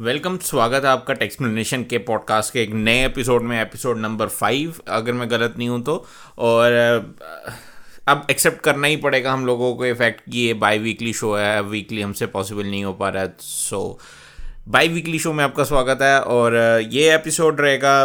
Welcome, स्वागत है आपका टेक्सप्लेनेशन के पॉडकास्ट के एक नए एपिसोड में एपिसोड नंबर फाइव अगर मैं गलत नहीं हूँ तो। और अब एक्सेप्ट करना ही पड़ेगा हम लोगों को इफ़ेक्ट कि ये बाई वीकली शो है वीकली हमसे पॉसिबल नहीं हो पा रहा है। सो बाई वीकली शो में आपका स्वागत है। और ये एपिसोड रहेगा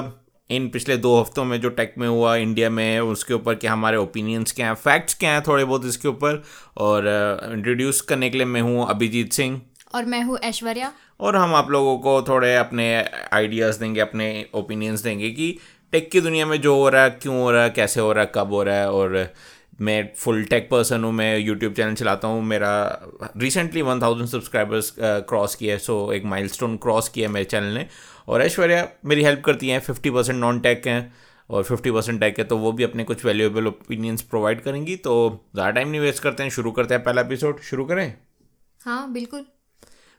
इन पिछले दो हफ्तों में जो टेक में हुआ इंडिया में, उसके ऊपर क्या हमारे ओपिनियंस क्या हैं फैक्ट्स क्या हैं थोड़े बहुत इसके ऊपर। और इंट्रोड्यूस करने के लिए मैं हूँ अभिजीत सिंह। और मैं हूँ ऐश्वर्या। और हम आप लोगों को थोड़े अपने आइडियाज़ देंगे, अपने ओपिनियंस देंगे कि टेक की दुनिया में जो हो रहा है, क्यों हो रहा है, कैसे हो रहा है, कब हो रहा है। और मैं फुल टेक पर्सन हूँ, मैं यूट्यूब चैनल चलाता हूँ, मेरा recently one thousand subscribers cross किया है सो एक माइलस्टोन क्रॉस किया है मेरे चैनल ने। और ऐश्वर्या मेरी हेल्प करती हैं फिफ्टी परसेंट नॉन टेक हैं, और फिफ्टी परसेंट टेक है तो वो भी अपने कुछ वैल्यूएबल ओपिनियंस प्रोवाइड करेंगी। तो ज़्यादा टाइम नहीं वेस्ट करते हैं, शुरू करते हैं पहला एपिसोड शुरू करें? हाँ बिल्कुल।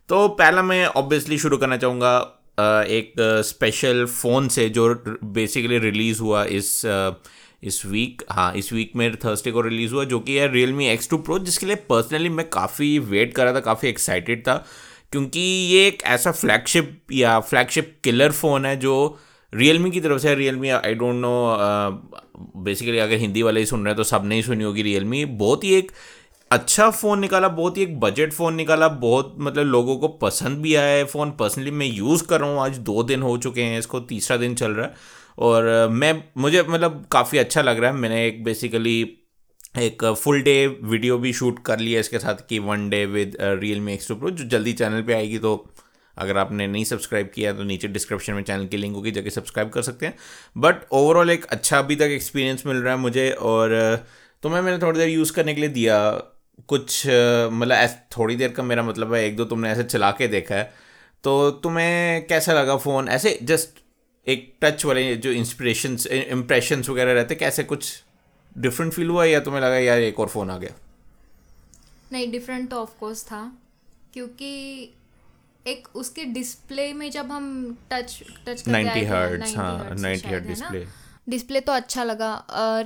तो पहला मैं ऑब्वियसली शुरू करना चाहूँगा एक स्पेशल फ़ोन से जो बेसिकली रिलीज़ हुआ इस इस वीक हाँ इस वीक में थर्सडे को रिलीज़ हुआ, जो कि है Realme X two pro जिसके लिए पर्सनली मैं काफ़ी वेट कर रहा था, काफ़ी एक्साइटेड था, क्योंकि ये एक ऐसा फ्लैगशिप या फ्लैगशिप किलर फ़ोन है जो रियल मी की तरफ़ से Realme I don't know basically अगर हिंदी वाले ही सुन रहे हैं तो सब नहीं सुनी होगी रियल मी बहुत ही एक अच्छा फ़ोन निकाला, बहुत ही एक बजट फ़ोन निकाला, बहुत मतलब लोगों को पसंद भी आया है फ़ोन पर्सनली मैं यूज़ कर रहा हूँ, आज दो दिन हो चुके हैं, इसको तीसरा दिन चल रहा है। और मैं, मुझे मतलब काफ़ी अच्छा लग रहा है। मैंने एक बेसिकली एक फुल डे वीडियो भी शूट कर लिया इसके साथ कि one day with Realme X two pro जो जल्दी चैनल पे आएगी तो अगर आपने नहीं सब्सक्राइब किया तो नीचे डिस्क्रिप्शन में चैनल की लिंक होगी, जाके सब्सक्राइब कर सकते हैं। बट ओवरऑल एक अच्छा अभी तक एक्सपीरियंस मिल रहा है मुझे और तो मैं, मैंने थोड़ी देर यूज़ करने के लिए दिया कुछ मतलब थोड़ी देर का मेरा मतलब है एक दो तुमने ऐसे चला के देखा है तो तुम्हें कैसा लगा फ़ोन? ऐसे जस्ट एक टच वाले जो इंस्पिरेशन इम्प्रेशंस वगैरह रहते कैसे कुछ डिफरेंट फील हुआ या तुम्हें लगा यार एक और फ़ोन आ गया नहीं डिफरेंट तो ऑफकोर्स था क्योंकि एक उसके डिस्प्ले में जब हम टच टच 90 हर्ट्ज हाँ 90 हर्ट डिस्प्ले डिस्प्ले तो अच्छा लगा।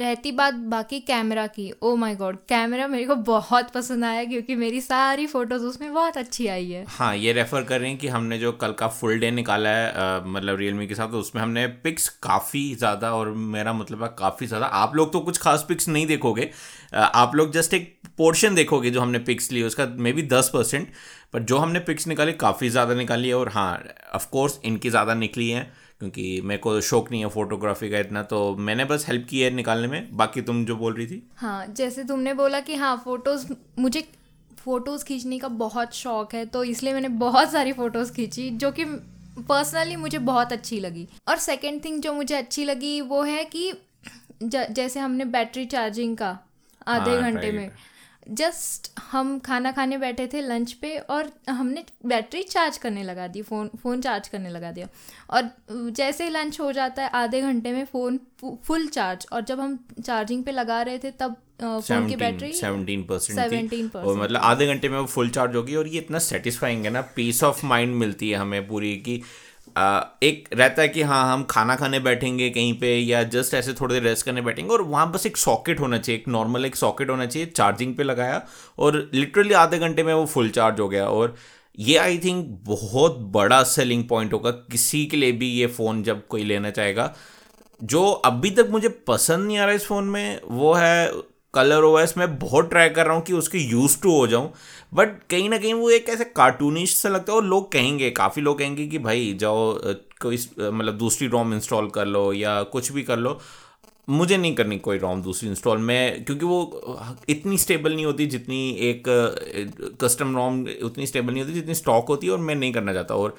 रहती बात बाकी कैमरा की। ओ माय गॉड कैमरा मेरे को बहुत पसंद आया क्योंकि मेरी सारी फ़ोटोज़ उसमें बहुत अच्छी आई है। हाँ ये रेफर कर रहे हैं कि हमने जो कल का फुल डे निकाला है मतलब रियलमी के साथ तो उसमें हमने पिक्स काफ़ी ज़्यादा और मेरा मतलब है काफ़ी ज़्यादा। आप लोग तो कुछ खास पिक्स नहीं देखोगे। आप लोग जस्ट एक पोर्शन देखोगे जो हमने पिक्स लिए, उसका मे बी दस परसेंट पर जो हमने पिक्स निकाली, काफ़ी ज़्यादा निकाली है और हाँ ऑफकोर्स इनकी ज़्यादा निकली हैं। क्योंकि मेरे को शौक नहीं है फोटोग्राफी का इतना तो मैंने बस हेल्प की है निकालने में। बाकी तुम जो बोल रही थी। हाँ जैसे तुमने बोला कि हाँ फ़ोटोज़ मुझे फ़ोटोज़ खींचने का बहुत शौक है तो इसलिए मैंने बहुत सारी फ़ोटोज़ खींची जो कि पर्सनली मुझे बहुत अच्छी लगी। और सेकेंड थिंग जो मुझे अच्छी लगी वो है कि जैसे हमने बैटरी चार्जिंग का आधे हाँ, घंटे में जस्ट हम खाना खाने बैठे थे लंच पे और हमने बैटरी चार्ज करने लगा दी फ़ोन फ़ोन चार्ज करने लगा दिया। और जैसे ही लंच हो जाता है आधे घंटे में फ़ोन फुल चार्ज। और जब हम चार्जिंग पे लगा रहे थे तब फ़ोन की battery seventeen percent seventeen percent मतलब आधे घंटे में वो फुल चार्ज होगी और ये इतना सेटिस्फाइंग है ना पीस ऑफ़ माइंड मिलती है हमें पूरी की एक रहता है कि हाँ हम खाना खाने बैठेंगे कहीं पे या जस्ट ऐसे थोड़ी देर रेस्ट करने बैठेंगे और वहाँ बस एक सॉकेट होना चाहिए, एक नॉर्मल एक सॉकेट होना चाहिए चार्जिंग पे लगाया और लिटरली आधे घंटे में वो फुल चार्ज हो गया और ये आई थिंक बहुत बड़ा सेलिंग पॉइंट होगा किसी के लिए भी ये फ़ोन जब कोई लेना चाहेगा। जो अभी तक मुझे पसंद नहीं आ रहा इस फ़ोन में, वो है कलर ओएस मैं बहुत ट्राई कर रहा हूँ कि उसके यूज़ टू हो जाऊँ। बट कहीं ना कहीं वो एक ऐसे कार्टूनिश सा लगता है और लोग कहेंगे, काफ़ी लोग कहेंगे कि भाई जाओ कोई मतलब दूसरी रोम इंस्टॉल कर लो या कुछ भी कर लो। मुझे नहीं करनी कोई रोम दूसरी इंस्टॉल मैं, क्योंकि वो इतनी स्टेबल नहीं होती जितनी एक कस्टम रोम उतनी स्टेबल नहीं होती जितनी स्टॉक होती है और मैं नहीं करना चाहता। और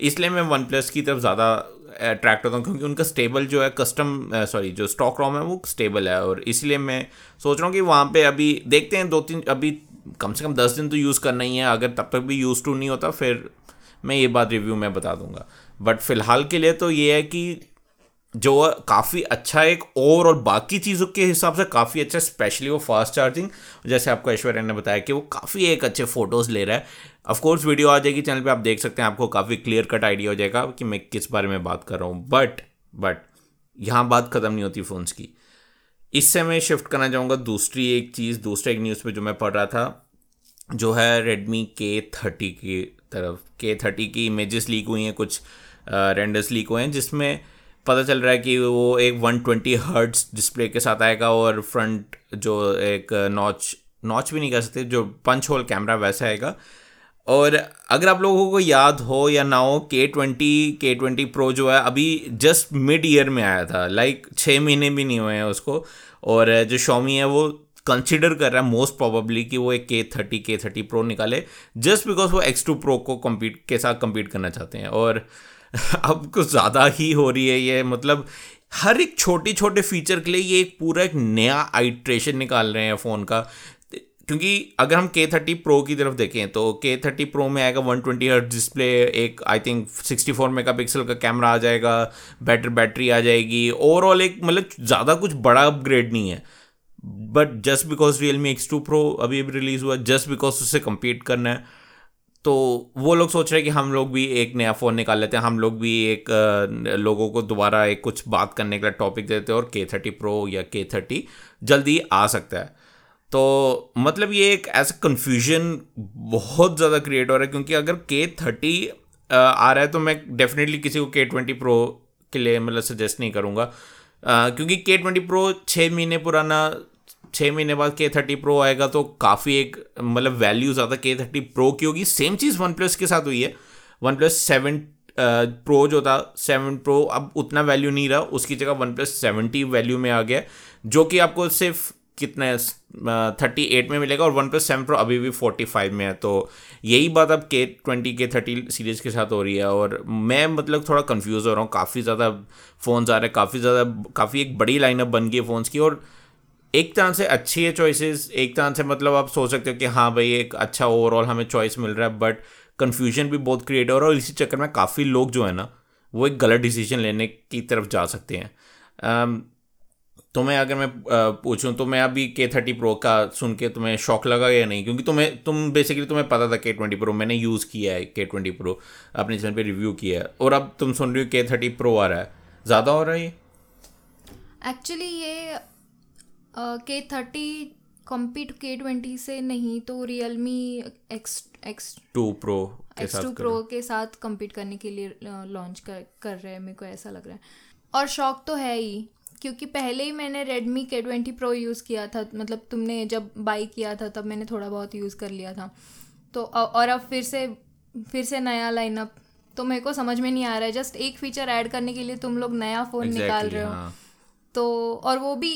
इसलिए मैं वन प्लस की तरफ़ ज़्यादा अट्रैक्ट होता हूँ, क्योंकि उनका स्टेबल जो है कस्टम सॉरी जो स्टॉक रोम है वो स्टेबल है। और इसलिए मैं सोच रहा हूँ कि वहाँ पे अभी देखते हैं दो तीन, अभी कम से कम दस दिन तो यूज़ करना ही है। अगर तब तक भी यूज़ टू नहीं होता, फिर मैं ये बात रिव्यू में बता दूँगा। बट फ़िलहाल के लिए तो ये है कि जो काफ़ी अच्छा एक और और बाकी चीज़ों के हिसाब से काफ़ी अच्छा स्पेशली वो फास्ट चार्जिंग जैसे आपको ऐश्वर्या ने बताया कि वो काफ़ी एक अच्छे फ़ोटोज़ ले रहा है। ऑफकोर्स वीडियो आ जाएगी चैनल पे आप देख सकते हैं, आपको काफ़ी क्लियर कट आइडिया हो जाएगा कि मैं किस बारे में बात कर रहा हूँ। बट बट यहाँ बात ख़त्म नहीं होती फ़ोन्स की। इससे मैं शिफ्ट करना चाहूँगा दूसरी एक चीज़, दूसरे एक न्यूज़ पे जो मैं पढ़ रहा था, जो है रेडमी के थर्टी की तरफ़। के थर्टी की इमेजेस लीक हुई हैं, कुछ रेंडर्स लीक हुए हैं, जिसमें पता चल रहा है कि वो एक 120 ट्वेंटी हर्ट्स डिस्प्ले के साथ आएगा और फ्रंट जो एक नॉच नॉच भी नहीं कर सकते, जो पंच होल कैमरा वैसा आएगा और अगर आप लोगों को याद हो या ना हो के ट्वेंटी के ट्वेंटी प्रो जो है, अभी जस्ट मिड ईयर में आया था। लाइक छः महीने भी नहीं हुए हैं उसको। और जो शॉमी है, वो कंसिडर कर रहा है मोस्ट प्रोबेबली कि वो एक K thirty K thirty pro निकाले जस्ट बिकॉज़ वो एक्स टू प्रो को कम्पीट के साथ कम्पीट करना चाहते हैं। और अब कुछ ज़्यादा ही हो रही है ये मतलब हर एक छोटे छोटे फीचर के लिए ये एक पूरा एक नया आइट्रेशन निकाल रहे हैं फ़ोन का। क्योंकि अगर हम के थर्टी प्रो की तरफ़ देखें तो के थर्टी प्रो में आएगा वन ट्वेंटी हर्ट डिस्प्ले एक I think sixty four megapixel का कैमरा आ जाएगा बेटर बैटरी आ जाएगी। ओवरऑल एक मतलब ज़्यादा कुछ बड़ा अपग्रेड नहीं है। But just because Realme X two pro अभी अभी रिलीज़ हुआ जस्ट बिकॉज़ उससे कम्पीट करना है तो वो लोग सोच रहे हैं कि हम लोग भी एक नया फ़ोन निकाल लेते हैं, हम लोग भी एक लोगों को दोबारा एक कुछ बात करने के टॉपिक देते हैं और के थर्टी प्रो या के थर्टी जल्दी आ सकता है। तो मतलब ये एक ऐसा कन्फ्यूज़न बहुत ज़्यादा क्रिएट हो रहा है, क्योंकि अगर के थर्टी आ रहा है तो मैं डेफिनेटली किसी को के ट्वेंटी प्रो के लिए मतलब सजेस्ट नहीं करूँगा। क्योंकि के ट्वेंटी प्रो छः महीने पुराना छः महीने बाद के थर्टी प्रो आएगा तो काफ़ी एक मतलब वैल्यू ज़्यादा के थर्टी प्रो की होगी। सेम चीज़ वन प्लस के साथ हुई है। वन प्लस सेवन प्रो जो था सेवन प्रो अब उतना वैल्यू नहीं रहा, उसकी जगह वन प्लस सेवेंटी वैल्यू में आ गया जो कि आपको सिर्फ़ कितना थर्टी एट में मिलेगा और वन प्लस सेवन प्रो अभी भी फोर्टी फाइव में है। तो यही बात अब के ट्वेंटी के थर्टी सीरीज़ के साथ हो रही है और मैं मतलब थोड़ा कंफ्यूज हो रहा हूँ। काफ़ी ज़्यादा फ़ोन्स आ रहे हैं काफ़ी ज़्यादा काफ़ी एक बड़ी लाइनअप बन गई है फ़ोन्स की और एक तरह से अच्छी है चॉइसेस एक तरह से मतलब आप सोच सकते हो कि हाँ भाई एक अच्छा ओवरऑल हमें चॉइस मिल रहा है बट कन्फ्यूज़न भी बहुत क्रिएट हो रहा है और इसी चक्कर में काफ़ी लोग जो है ना वो एक गलत डिसीज़न लेने की तरफ़ जा सकते हैं। um, तो मैं अगर मैं पूछूँ तो मैं अभी के थर्टी प्रो का सुन के तुम्हें शौक लगा या नहीं? क्योंकि तुम्हें तुम बेसिकली तुम्हें पता था के ट्वेंटी प्रो मैंने यूज़ किया है के ट्वेंटी प्रो अपने चैनल पे रिव्यू किया है। और अब तुम सुन रही हो के थर्टी प्रो आ रहा है। ज़्यादा हो रहा है ये? एक्चुअली ये के थर्टी कम्पीट के ट्वेंटी से नहीं तो Realme X X two pro X two pro के साथ कम्पीट करने के लिए लॉन्च कर कर रहे हैं मेरे को ऐसा लग रहा है। और शौक तो है ही। क्योंकि पहले ही मैंने Redmi K twenty pro use किया था मतलब तुमने जब बाई किया था तब मैंने थोड़ा बहुत यूज़ कर लिया था। तो और अब फिर से फिर से नया लाइनअप तो मेरे को समझ में नहीं आ रहा है। जस्ट एक फीचर ऐड करने के लिए तुम लोग नया फ़ोन exactly, निकाल रहे हो। हाँ. तो और वो भी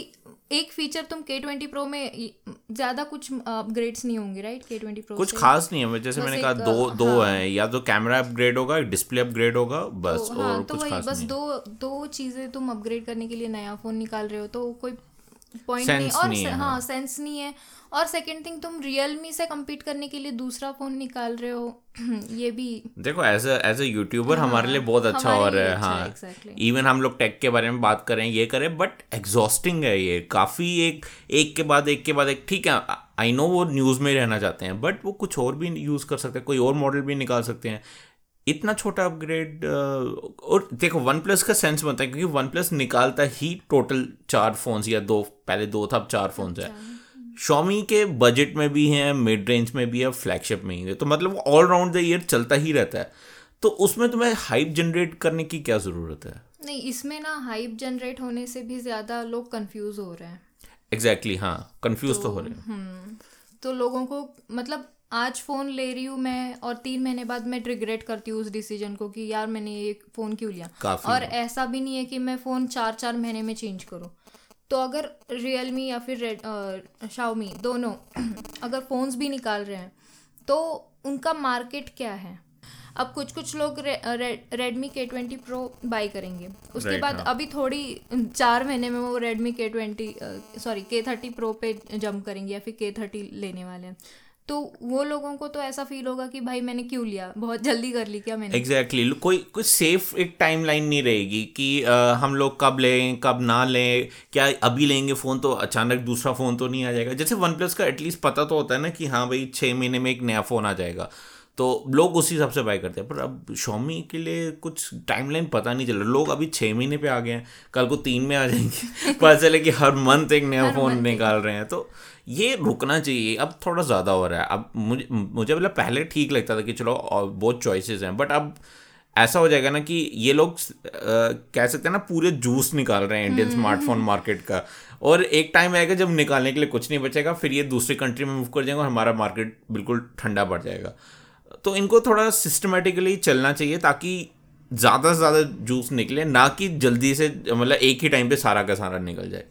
एक फीचर तुम के ट्वेंटी प्रो में ज़्यादा कुछ अपग्रेड्स नहीं होंगे राइट के ट्वेंटी प्रो कुछ खास नहीं है जैसे मैंने कहा दो दो हाँ, हैं या तो कैमरा अपग्रेड होगा डिस्प्ले अपग्रेड होगा बस तो, हाँ, और तो कुछ खास बस नहीं। दो दो चीज़ें तुम अपग्रेड करने के लिए नया फ़ोन निकाल रहे हो तो कोई पॉइंट नहीं और नहीं हाँ, हाँ सेंस नहीं है। और सेकंड थिंग तुम रियलमी से कम्पीट करने के लिए दूसरा फ़ोन निकाल रहे हो। ये भी देखो एज एज ए यूट्यूबर हमारे लिए बहुत अच्छा हो रहा है। हाँ इवन अच्छा हम लोग टेक के बारे में बात करें ये करें बट एग्जॉस्टिंग है ये। काफ़ी एक एक के बाद एक के बाद एक ठीक है आई नो वो न्यूज़ में रहना चाहते हैं बट वो कुछ और भी यूज़ कर सकते हैं कोई और मॉडल भी निकाल सकते हैं। इतना छोटा अपग्रेड और देखो वन प्लस का सेंस बनता है क्योंकि वन प्लस निकालता ही टोटल चार फोन्स या दो पहले दो था अब चार फोन्स है। शॉमी के बजट में भी हैं मिड रेंज में भी है फ्लैगशिप में ही है। तो मतलब ऑल राउंड द ईयर चलता ही रहता है। तो उसमें तुम्हें हाइप जनरेट करने की क्या ज़रूरत है? नहीं इसमें ना हाइप जनरेट होने से भी ज़्यादा लोग कंफ्यूज हो रहे हैं। एग्जैक्टली exactly, हाँ कंफ्यूज तो, तो हो रहे हैं। हम्म, तो लोगों को मतलब आज फ़ोन ले रही हूँ मैं और तीन महीने बाद मैं रिग्रेट करती हूँ उस डिसीज़न को कि यार मैंने ये फ़ोन क्यों लिया? और ऐसा भी नहीं है कि मैं फ़ोन चार चार महीने में चेंज करूँ। तो अगर रियल मी या फिर रेड शाओमी दोनों अगर फ़ोन्स भी निकाल रहे हैं तो उनका मार्केट क्या है? अब कुछ कुछ लोग Redmi K twenty pro by करेंगे। उसके right, बाद हाँ. अभी थोड़ी चार महीने में वो Redmi K twenty sorry K thirty pro पे जंप करेंगे या फिर के थर्टी लेने वाले हैं। तो वो लोगों को तो ऐसा फील होगा कि भाई मैंने क्यों लिया? बहुत जल्दी कर ली क्या मैंने? Exactly exactly. कोई कोई सेफ़ एक टाइम लाइन नहीं रहेगी कि आ, हम लोग कब लें कब ना लें। क्या अभी लेंगे फ़ोन तो अचानक दूसरा फ़ोन तो नहीं आ जाएगा? जैसे वन प्लस का एटलीस्ट पता तो होता है ना कि हाँ भाई छः महीने में एक नया फ़ोन आ जाएगा। तो लोग उसी हिसाब से बाय करते हैं। पर अब शॉमी के लिए कुछ टाइमलाइन पता नहीं चल रहा। लोग अभी छः महीने पे आ गए हैं। कल को तीन में आ जाएँगे। पता चले कि हर मंथ एक नया फ़ोन निकाल रहे हैं। तो ये रुकना चाहिए। अब थोड़ा ज़्यादा हो रहा है। अब मुझे मुझे मतलब पहले ठीक लगता था कि चलो बहुत चॉइसेस हैं। बट अब ऐसा हो जाएगा ना कि ये लोग कह सकते हैं ना पूरे जूस निकाल रहे हैं इंडियन स्मार्टफ़ोन मार्केट का। और एक टाइम आएगा जब निकालने के लिए कुछ नहीं बचेगा फिर ये दूसरी कंट्री में मूव कर जाएँगे और हमारा मार्केट बिल्कुल ठंडा पड़ जाएगा। तो इनको थोड़ा सिस्टमेटिकली चलना चाहिए ताकि ज़्यादा से ज़्यादा जूस निकले, ना कि जल्दी से मतलब एक ही टाइम पे सारा का सारा निकल जाए।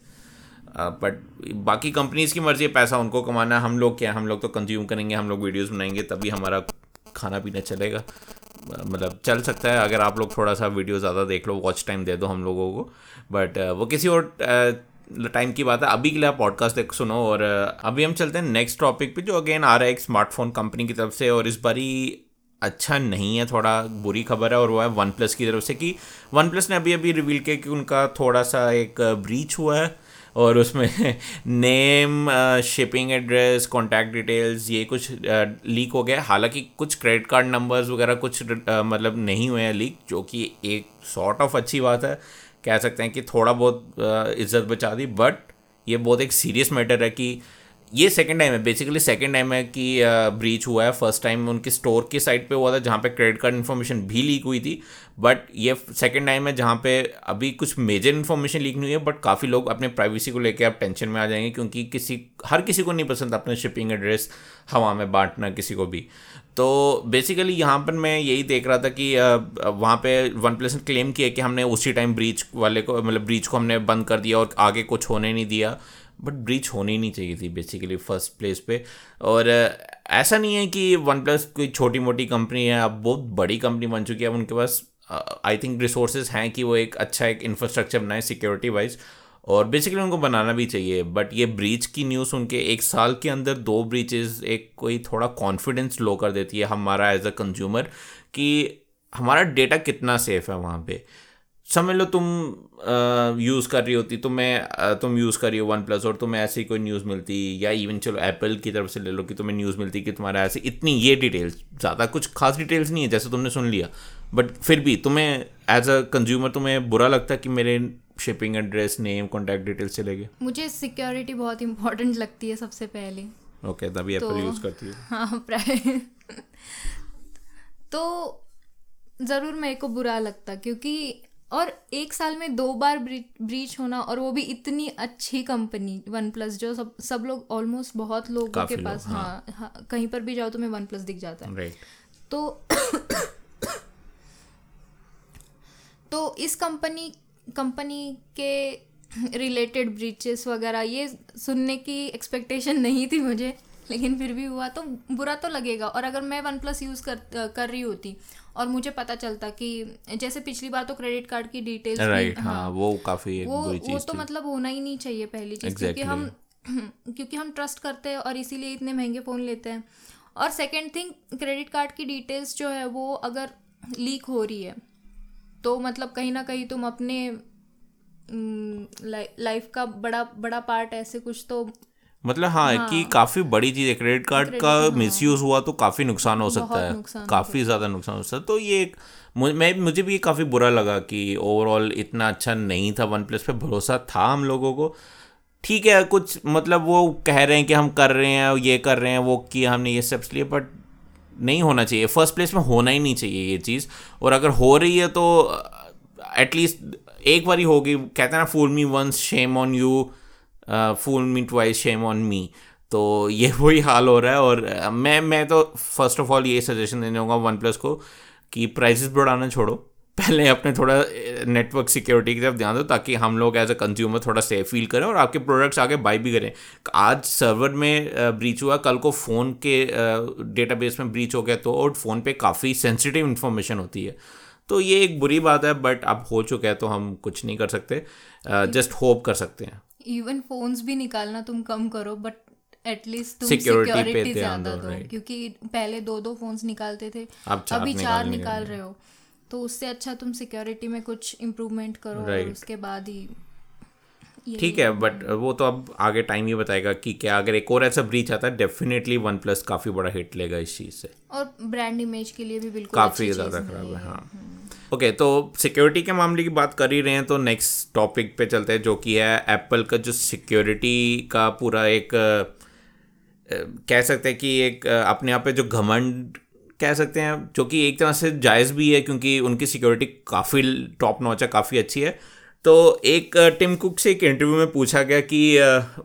बट बाकी कंपनीज़ की मर्ज़ी है, पैसा उनको कमाना, हम लोग क्या, हम लोग तो कंज्यूम करेंगे, हम लोग वीडियोस बनाएँगे, तभी हमारा खाना पीना चलेगा। मतलब चल सकता है, अगर आप लोग थोड़ा सा वीडियो ज़्यादा देख लो वॉच टाइम दे दो हम लोगों को। बट वो किसी और टाइम की बात है, अभी के लिए आप पॉडकास्ट देख सुनो और अभी हम चलते हैं नेक्स्ट टॉपिक पे, जो अगेन आ रहा है एक स्मार्टफ़ोन कंपनी की तरफ़ से और इस बारी अच्छा नहीं है, थोड़ा बुरी खबर है और वो है वन प्लस की तरफ़ से कि वन प्लस ने अभी अभी रिवील किया कि उनका थोड़ा सा एक ब्रीच हुआ है और उसमें name shipping address contact details ये कुछ लीक हो गया हालाँकि कुछ क्रेडिट कार्ड नंबर्स वगैरह कुछ मतलब नहीं हुए हैं लीक जो कि एक सॉर्ट ऑफ़ अच्छी बात है। कह सकते हैं कि थोड़ा बहुत इज़्ज़त बचा दी बट ये बहुत एक सीरियस मैटर है कि ये सेकेंड टाइम है बेसिकली सेकेंड टाइम है कि ब्रीच हुआ है। फ़र्स्ट टाइम उनके स्टोर की साइट पे हुआ था, जहाँ पे क्रेडिट कार्ड इन्फॉर्मेशन भी लीक हुई थी। बट ये सेकेंड टाइम है जहाँ पे अभी कुछ मेजर इन्फॉर्मेशन लीक नहीं हुई है बट काफ़ी लोग अपने प्राइवेसी को लेकर अब टेंशन में आ जाएँगे, क्योंकि किसी, हर किसी को नहीं पसंद अपने शिपिंग एड्रेस हवा में बांटना किसी को भी। तो बेसिकली यहाँ पर मैं यही देख रहा था कि वहाँ पे वन प्लस ने क्लेम किया कि हमने उसी टाइम ब्रीच वाले को मतलब ब्रीच को हमने बंद कर दिया और आगे कुछ होने नहीं दिया। बट ब्रीच होनी नहीं चाहिए थी बेसिकली फ़र्स्ट प्लेस पे। और ऐसा नहीं है कि वन प्लस कोई छोटी मोटी कंपनी है, अब बहुत बड़ी कंपनी बन चुकी है। अब उनके पास आई थिंक रिसोर्सेज हैं कि वो एक अच्छा एक इंफ्रास्ट्रक्चर बनाए सिक्योरिटी वाइज और बेसिकली उनको बनाना भी चाहिए बट ये ब्रीच की न्यूज़ उनके एक साल के अंदर दो ब्रीचेस एक कोई थोड़ा कॉन्फिडेंस लो कर देती है हमारा एज अ कंज्यूमर कि हमारा डेटा कितना सेफ़ है वहाँ पे। समझ लो तुम यूज़ कर रही होती तो मैं तुम यूज़ कर रही हो वन प्लस और तुम्हें ऐसी कोई न्यूज़ मिलती, या इवन चलो एप्पल की तरफ़ से ले लो कि तुम्हें न्यूज़ मिलती कि तुम्हारा ऐसे इतनी ये डिटेल्स ज़्यादा कुछ खास डिटेल्स नहीं है, जैसे तुमने सुन लिया। बट फिर भी तुम्हें एज अ कंज्यूमर तुम्हें बुरा लगता कि मेरे shipping address name contact details चले गए मुझे सिक्योरिटी बहुत इंपॉर्टेंट लगती है सबसे पहले। ओके तभी एप्पल यूज़ करती है। हाँ तो ज़रूर मेरे को बुरा लगता क्योंकि और एक साल में दो बार ब्रीच होना और वो भी इतनी अच्छी कंपनी वन प्लस जो सब सब लोग ऑलमोस्ट बहुत लोगों के पास हाँ, हाँ, हाँ कहीं पर भी जाओ तो मैं वन प्लस दिख जाता है। तो तो इस कंपनी कंपनी के रिलेटेड ब्रीचेस वगैरह ये सुनने की एक्सपेक्टेशन नहीं थी मुझे। लेकिन फिर भी हुआ तो बुरा तो लगेगा। और अगर मैं वन प्लस यूज़ कर कर रही होती और मुझे पता चलता कि जैसे पिछली बार तो क्रेडिट कार्ड की डिटेल्स राइट हाँ, हाँ। वो काफ़ी वो वो तो मतलब होना ही नहीं चाहिए पहली चीज़ exactly. क्योंकि हम क्योंकि हम ट्रस्ट करते हैं और इसीलिए इतने महँगे फ़ोन लेते हैं। और सेकेंड थिंग क्रेडिट कार्ड की डिटेल्स जो है वो अगर लीक हो रही है तो मतलब कहीं ना कहीं तुम अपने लाइफ का बड़ा बड़ा पार्ट ऐसे कुछ तो मतलब हाँ, हाँ। कि काफ़ी बड़ी चीज़ है क्रेडिट कार्ड का हाँ, मिसयूज़ हुआ तो काफ़ी नुकसान हो सकता है। काफ़ी ज़्यादा नुकसान हो सकता है। तो ये एक मैं मुझे भी काफ़ी बुरा लगा कि ओवरऑल इतना अच्छा नहीं था वन प्लस पे भरोसा था हम लोगों को। ठीक है कुछ मतलब वो कह रहे हैं कि हम कर रहे हैं ये कर रहे हैं वो किया हमने ये स्टेप्स लिए बट नहीं होना चाहिए। फ़र्स्ट प्लेस में होना ही नहीं चाहिए ये चीज़। और अगर हो रही है तो एटलीस्ट एक बारी होगी। कहते हैं ना fool me once shame on you fool me twice shame on me तो ये वही हाल हो रहा है। और uh, मैं मैं तो फ़र्स्ट ऑफ़ ऑल ये सजेशन देने वन प्लस को कि प्राइजेस बढ़ाना छोड़ो। पहले अपने थोड़ा नेटवर्क सिक्योरिटी की तरफ़ ध्यान दो ताकि हम लोग एज अ कंज्यूमर थोड़ा सेफ़ फील करें और आपके प्रोडक्ट्स आगे बाई भी करें। आज सर्वर में ब्रीच हुआ कल को फ़ोन के डेटाबेस में ब्रीच हो गया तो और फ़ोन पे काफ़ी सेंसिटिव इन्फॉर्मेशन होती है। तो ये एक बुरी बात है बट अब हो चुका है तो हम कुछ नहीं कर सकते। जस्ट होप कर सकते हैं। इवन फोन्स भी निकालना तुम कम करो बट एटलीस्ट तुम सिक्योरिटी ज़्यादा दो क्योंकि पहले दो दो फोन्स निकालते थे अब अभी चार निकाल रहे हो। तो उससे अच्छा तुम सिक्योरिटी में कुछ इम्प्रूवमेंट करो और उसके बाद ही ठीक है बट वो तो अब आगे टाइम ही बताएगा कि क्या अगर एक और ऐसा ब्रीच आता है डेफिनेटली वन प्लस काफ़ी बड़ा हिट लेगा इस चीज़ से। और ब्रांड इमेज के लिए भी बिल्कुल काफ़ी ज़्यादा खराब है हाँ। Okay hmm. तो सिक्योरिटी के मामले की बात कर ही रहे हैं तो नेक्स्ट टॉपिक पे चलते हैं जो कि है एप्पल का जो सिक्योरिटी का पूरा एक कह सकते हैं कि एक अपने आप पे जो घमंड कह सकते हैं, जो कि एक तरह से जायज़ भी है क्योंकि उनकी सिक्योरिटी काफ़ी टॉप नॉच है, काफ़ी अच्छी है। तो एक टिम कुक से एक इंटरव्यू में पूछा गया कि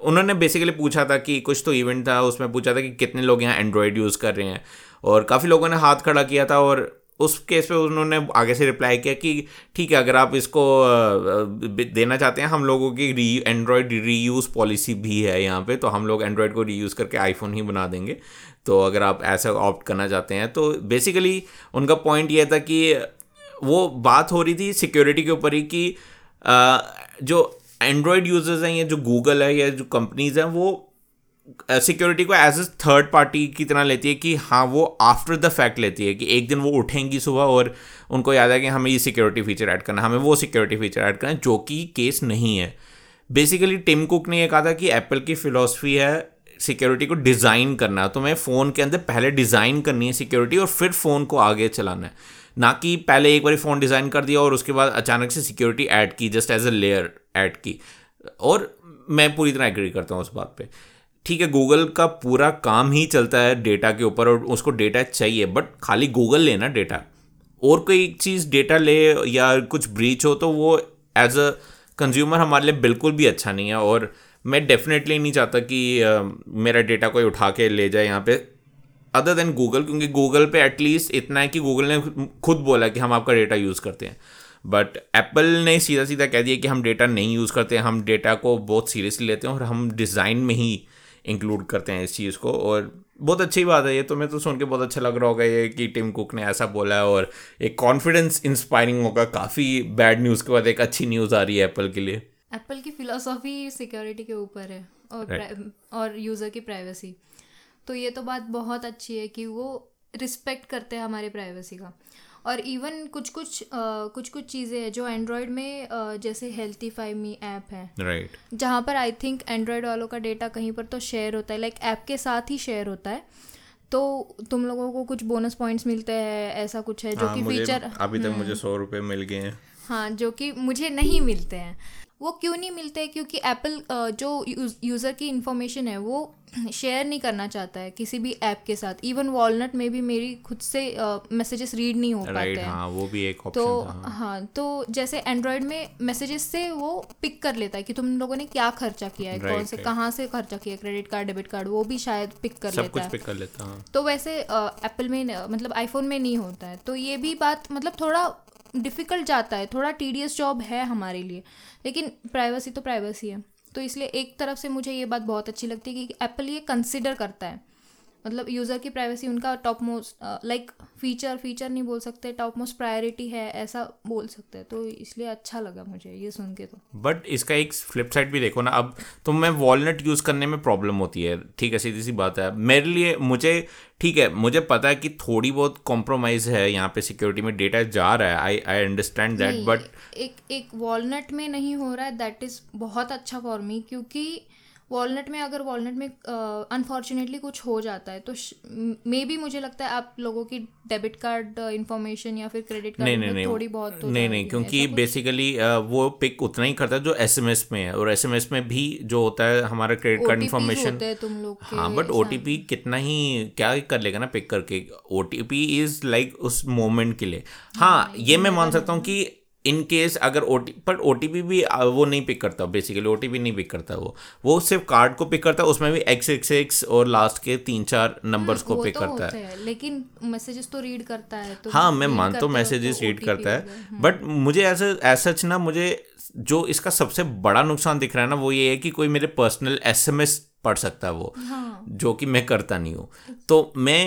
उन्होंने बेसिकली पूछा था कि कुछ तो इवेंट था, उसमें पूछा था कि कितने लोग यहाँ एंड्रॉयड यूज़ कर रहे हैं। और काफ़ी लोगों ने हाथ खड़ा किया था और उस केस पे उन्होंने आगे से रिप्लाई किया कि ठीक है, अगर आप इसको देना चाहते हैं, हम लोगों की री एंड्रॉयड रीयूज़ पॉलिसी भी है यहाँ पे तो हम लोग एंड्रॉयड को रीयूज़ करके आईफोन ही बना देंगे। तो अगर आप ऐसा ऑप्ट करना चाहते हैं तो बेसिकली उनका पॉइंट ये था कि वो बात हो रही थी सिक्योरिटी के ऊपर ही कि जो एंड्रॉयड यूज़र्स हैं या जो गूगल है या जो कंपनीज़ हैं, वो सिक्योरिटी को एज ए थर्ड पार्टी की तरह लेती है कि हाँ वो आफ्टर द फैक्ट लेती है कि एक दिन वो उठेंगी सुबह और उनको याद है कि हमें ये सिक्योरिटी फीचर ऐड करना हमें वो सिक्योरिटी फीचर ऐड करना जो कि केस नहीं है। बेसिकली टिम कुक ने ये कहा था कि एप्पल की फ़िलासफ़ी है सिक्योरिटी को डिज़ाइन करना तो मैं फ़ोन के अंदर पहले डिज़ाइन करनी है सिक्योरिटी और फिर फ़ोन को आगे चलाना है। ना कि पहले एक बार फ़ोन डिज़ाइन कर दिया और उसके बाद अचानक से सिक्योरिटी ऐड की just as a layer add की। और मैं पूरी तरह एग्री करता हूँ उस बात पे। ठीक है गूगल का पूरा काम ही चलता है डेटा के ऊपर और उसको डेटा चाहिए बट खाली गूगल लेना डेटा और कोई चीज़ डेटा ले या कुछ ब्रीच हो तो वो एज अ कंज्यूमर हमारे लिए बिल्कुल भी अच्छा नहीं है और मैं डेफिनेटली नहीं चाहता कि uh, मेरा डेटा कोई उठा के ले जाए यहाँ पे अदर देन गूगल क्योंकि गूगल पे एटलीस्ट इतना है कि गूगल ने खुद बोला कि हम आपका डेटा यूज़ करते हैं। बट एप्पल ने सीधा सीधा कह दिया कि हम डेटा नहीं यूज़ करते हैं हम डेटा को बहुत सीरियसली लेते हैं और हम डिज़ाइन में ही इंक्लूड करते हैं इस चीज़ को और बहुत अच्छी बात है ये तो मैं तो सुन के बहुत अच्छा लग रहा होगा ये कि टिम कुक ने ऐसा बोला है और एक कॉन्फिडेंस इंस्पायरिंग होगा काफ़ी बैड न्यूज़ के बाद एक अच्छी न्यूज़ आ रही है एप्पल के लिए। एप्पल की फ़िलासफ़ी सिक्योरिटी के ऊपर है और right. और यूज़र की प्राइवेसी तो ये तो बात बहुत अच्छी है कि वो रिस्पेक्ट करते हैं हमारे प्राइवेसी का। और इवन कुछ कुछ कुछ कुछ चीज़ें हैं जो एंड्रॉयड में जैसे हेल्थीफाई मी ऐप है राइट right. जहाँ पर आई थिंक एंड्रॉयड वालों का डेटा कहीं पर तो शेयर होता है लाइक like ऐप के साथ ही शेयर होता है तो तुम लोगों को कुछ बोनस पॉइंट्स मिलते हैं ऐसा कुछ है जो हाँ, कि फीचर अभी तक मुझे हम्म। सौ रुपये मिल गए हैं हाँ जो कि मुझे नहीं मिलते हैं वो क्यों नहीं मिलते? क्योंकि एप्पल जो यूज़र की इंफॉर्मेशन है वो शेयर नहीं करना चाहता है किसी भी ऐप के साथ. इवन वॉलनट में भी मेरी खुद से मैसेजेस रीड नहीं हो पाते हैं. हाँ, वो भी एक तो हाँ।, हाँ तो जैसे एंड्रॉयड में मैसेजेस से वो पिक कर लेता है कि तुम लोगों ने क्या खर्चा किया है कौन से कहाँ से खर्चा किया क्रेडिट कार्ड डेबिट कार्ड वो भी शायद पिक कर सब लेता कुछ है. पिक कर लेता हाँ. तो वैसे एप्पल में मतलब आईफोन में नहीं होता है. तो ये भी बात मतलब थोड़ा डिफ़िकल्ट जाता है, थोड़ा टीडियस जॉब है हमारे लिए, लेकिन प्राइवेसी तो प्राइवेसी है। तो इसलिए एक तरफ़ से मुझे ये बात बहुत अच्छी लगती है कि एप्पल ये कंसिडर करता है। मतलब यूज़र की प्राइवेसी उनका top most like feature feature नहीं बोल सकते टॉप मोस्ट प्रायोरिटी है ऐसा बोल सकते हैं। तो इसलिए अच्छा लगा मुझे ये सुन के तो। बट इसका एक फ्लिप साइड भी देखो ना अब तो मैं वॉलनट यूज़ करने में प्रॉब्लम होती है। ठीक है सीधी सी बात है। मेरे लिए मुझे ठीक है मुझे पता है कि थोड़ी बहुत कॉम्प्रोमाइज़ है यहाँ पे सिक्योरिटी में डेटा जा रहा है। I I understand that but एक एक वॉलनट में नहीं हो रहा है दैट इज़ बहुत अच्छा फॉर मी क्योंकि वॉलनट में अगर वॉलनट में अनफॉर्चुनेटली uh, कुछ हो जाता है तो मे भी मुझे लगता है आप लोगों की डेबिट कार्ड इंफॉर्मेशन या फिर क्रेडिट कार्ड नहीं नहीं नहीं थोड़ी बहुत तो नहीं नहीं क्योंकि बेसिकली वो पिक उतना ही करता है जो एसएमएस में है और एसएमएस में भी जो होता है हमारा क्रेडिट कार्ड इन्फॉर्मेशन तुम लोग हाँ बट ओटीपी कितना ही क्या कर लेगा ना पिक करके? ओटीपी इज़ लाइक उस मोमेंट के लिए। हाँ, हाँ ये मैं मान सकता हूँ कि इन केस अगर ओ टी पर ओ भी वो नहीं पिक करता बेसिकली ओ नहीं पिक करता वो वो सिर्फ़ कार्ड को पिक करता है उसमें भी एक्स एक्स एक्स और लास्ट के तीन चार नंबर्स को पिक तो करता है, है लेकिन मैसेजेस तो रीड करता है तो हाँ मैं मानता हूँ मैसेजेस रीड करता है बट हम्म। मुझे ऐसा ऐसा ना मुझे जो इसका सबसे बड़ा नुकसान दिख रहा है ना वो ये है कि कोई मेरे पर्सनल एसएमएस पढ़ सकता है वो हाँ। जो कि मैं करता नहीं हूँ तो मैं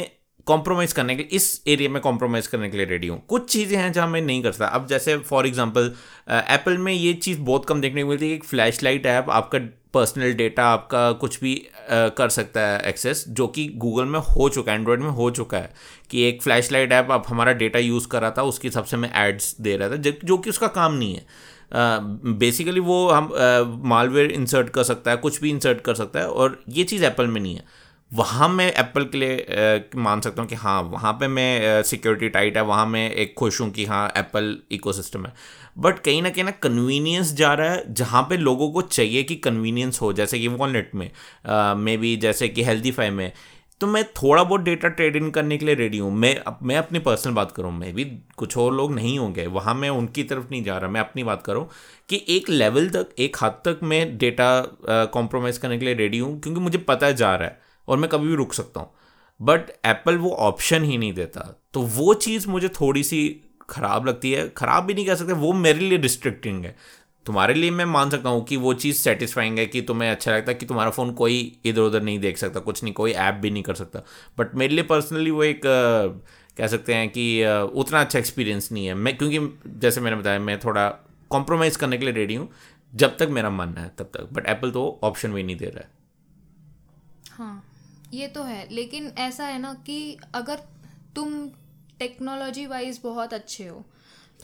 कॉम्प्रोमाइज़ करने के इस एरिया में कॉम्प्रोमाइज़ करने के लिए रेडी हूँ। कुछ चीज़ें हैं जहाँ मैं नहीं कर सकता। अब जैसे फॉर एग्जांपल एप्पल में ये चीज़ बहुत कम देखने को मिलती है एक फ्लैश लाइट ऐप आपका पर्सनल डेटा आपका कुछ भी आ, कर सकता है एक्सेस जो कि गूगल में हो चुका है एंड्रॉयड में हो चुका है कि एक फ्लैश लाइट ऐप आप हमारा डेटा यूज़ कर रहा था उसके हिसाब से मैं एड्स दे रहा था जो कि उसका काम नहीं है। बेसिकली uh, वो हम मालवेयर uh, इंसर्ट कर सकता है कुछ भी इंसर्ट कर सकता है और ये चीज़ एप्पल में नहीं है। वहाँ मैं एप्पल के लिए मान सकता हूँ कि हाँ वहाँ पे मैं सिक्योरिटी टाइट है, वहाँ मैं एक खुश हूँ कि हाँ एप्पल इकोसिस्टम है। बट कहीं ना कहीं ना कन्वीनियंस जा रहा है, जहाँ पे लोगों को चाहिए कि कन्वीनियंस हो, जैसे कि वॉलनेट में मे बी जैसे कि हेल्थीफाई में। तो मैं थोड़ा बहुत डेटा ट्रेड इन करने के लिए रेडी हूँ। मैं मैं अपनी पर्सनल बात करूँ, मैं भी कुछ और लोग नहीं होंगे, वहाँ मैं उनकी तरफ़ नहीं जा रहा, मैं अपनी बात करूँ कि एक लेवल तक, एक हद तक मैं डेटा कॉम्प्रोमाइज़ करने के लिए रेडी हूँ, क्योंकि मुझे पता जा रहा है। और मैं कभी भी रुक सकता हूँ। बट एप्पल वो ऑप्शन ही नहीं देता। तो वो चीज़ मुझे थोड़ी सी ख़राब लगती है। ख़राब भी नहीं कह सकते, वो मेरे लिए रिस्ट्रिक्टिंग है। तुम्हारे लिए मैं मान सकता हूँ कि वो चीज़ सेटिस्फाइंग है कि तुम्हें अच्छा लगता है कि तुम्हारा फ़ोन कोई इधर उधर नहीं देख सकता, कुछ नहीं, कोई ऐप भी नहीं कर सकता। बट मेरे लिए पर्सनली वो एक कह सकते हैं कि उतना अच्छा एक्सपीरियंस नहीं है। मैं, क्योंकि जैसे मैंने बताया, मैं थोड़ा कॉम्प्रोमाइज़ करने के लिए रेडी हूँ। जब तक मेरा मन है, तब तक। बट एप्पल तो ऑप्शन भी नहीं दे रहा है। हाँ। ये तो है लेकिन ऐसा है ना कि अगर तुम टेक्नोलॉजी वाइज बहुत अच्छे हो